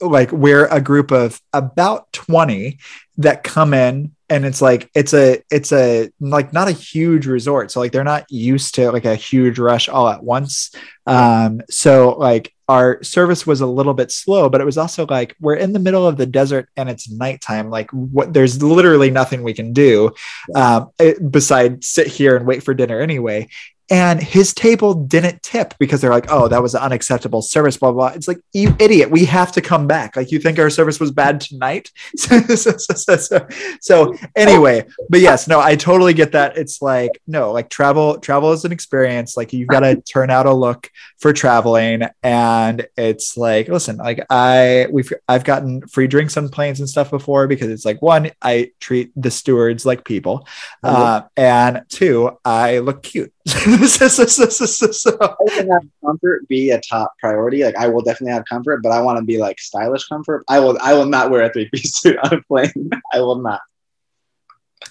like we're a group of about 20 that come in and it's like it's a it's a like not a huge resort. So like they're not used to like a huge rush all at once. Um so like our service was a little bit slow but it was also like we're in the middle of the desert and it's nighttime. Like what there's literally nothing we can do um besides sit here and wait for dinner anyway and his table didn't tip because they're like, oh, that was an unacceptable service, blah, blah. It's like, you idiot, we have to come back. Like, you think our service was bad tonight? so, so, so, so, anyway, but yes, no, I totally get that. It's like, no, like travel, travel is an experience. Like, you've got to turn out a look for traveling. And it's like, listen, like, I, we've, I've gotten free drinks on planes and stuff before because it's like, one, I treat the stewards like people. Uh, and two, I look cute. So, so, have comfort be a top priority. Like I will definitely have comfort, but I want to be like stylish comfort. I will I will not wear a three piece suit on a plane. <laughs> I will not.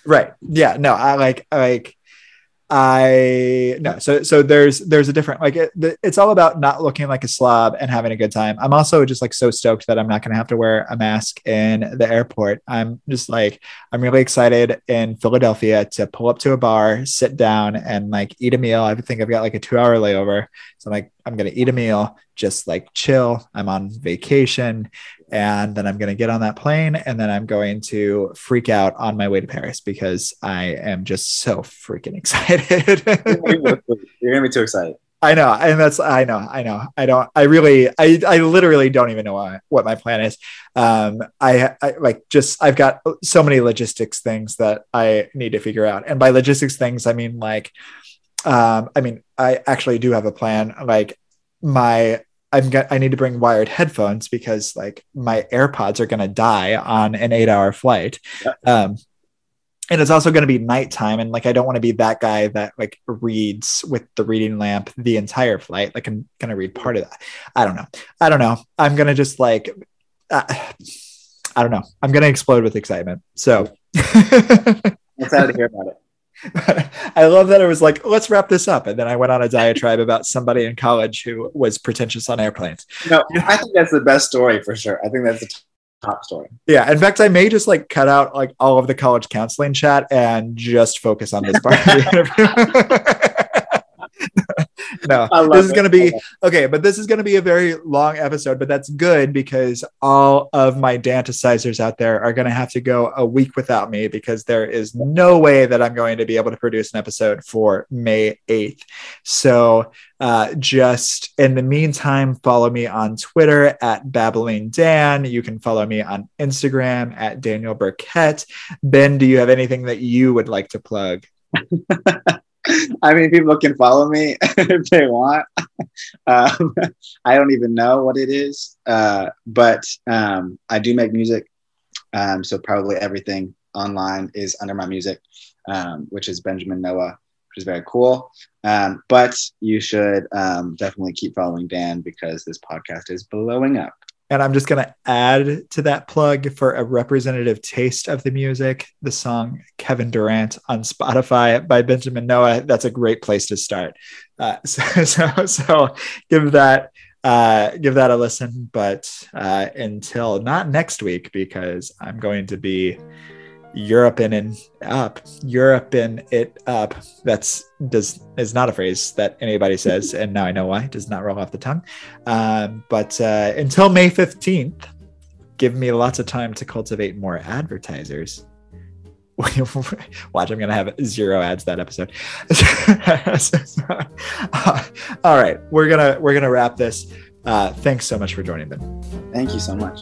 Right. Yeah. No. I like like I no, so so there's there's a different like it, it's all about not looking like a slob and having a good time. I'm also just like so stoked that I'm not going to have to wear a mask in the airport. I'm just like I'm really excited in Philadelphia to pull up to a bar, sit down, and like eat a meal. I think I've got like a two hour layover, so I'm like I'm gonna eat a meal, just like chill. I'm on vacation, and then I'm going to get on that plane and then I'm going to freak out on my way to Paris because I am just so freaking <laughs> excited. You're going to be too excited. I know. And that's, I know, I know. I don't, I really, I, I literally don't even know what, what my plan is. Um, I, I like just, I've got so many logistics things that I need to figure out. And by logistics things, I mean like, um, I mean, I actually do have a plan. Like my I'm I need to bring wired headphones because like my AirPods are gonna die on an eight hour flight. Yeah. Um, and it's also going to be nighttime and like i don't want to be that guy that like reads with the reading lamp the entire flight. Like i'm going to read part of that. I don't know. I don't know. I'm going to just like uh, i don't know. I'm going to explode with excitement. So. Excited to hear about it <laughs> I love that it was like, let's wrap this up. And then I went on a diatribe about somebody in college who was pretentious on airplanes. No, I think that's the best story for sure. I think that's the top story. Yeah. In fact, I may just like cut out like all of the college counseling chat and just focus on this part of the <laughs> interview. <laughs> <laughs> no, this is going to be okay, but this is going to be a very long episode, but that's good because all of my danticizers out there are going to have to go a week without me because there is no way that I'm going to be able to produce an episode for May 8th. So, uh, just in the meantime, follow me on Twitter at Babbling Dan. You can follow me on Instagram at Daniel Burkett. Ben, do you have anything that you would like to plug? <laughs> <laughs> I mean, people can follow me <laughs> if they want. <laughs> Um, I don't even know what it is, uh, but um, I do make music. Um, so probably everything online is under my music, um, which is Benjamin Noah, which is very cool. Um, but you should um, definitely keep following Dan because this podcast is blowing up. And I'm just going to add to that plug for a representative taste of the music, the song Kevin Durant on Spotify by Benjamin Noah. That's a great place to start. Uh, <laughs> so, so, so give that uh, give that a listen. But uh, until not next week, because I'm going to be Europe in and up, Europe and it up. That's does is not a phrase that anybody says, <laughs> and now I know why. It does not roll off the tongue. Um, but uh, until May 15th, give me lots of time to cultivate more advertisers. <laughs> Watch, I'm gonna have zero ads that episode. <laughs> all right, we're gonna we're gonna wrap this. Uh, thanks so much for joining them. Thank you so much.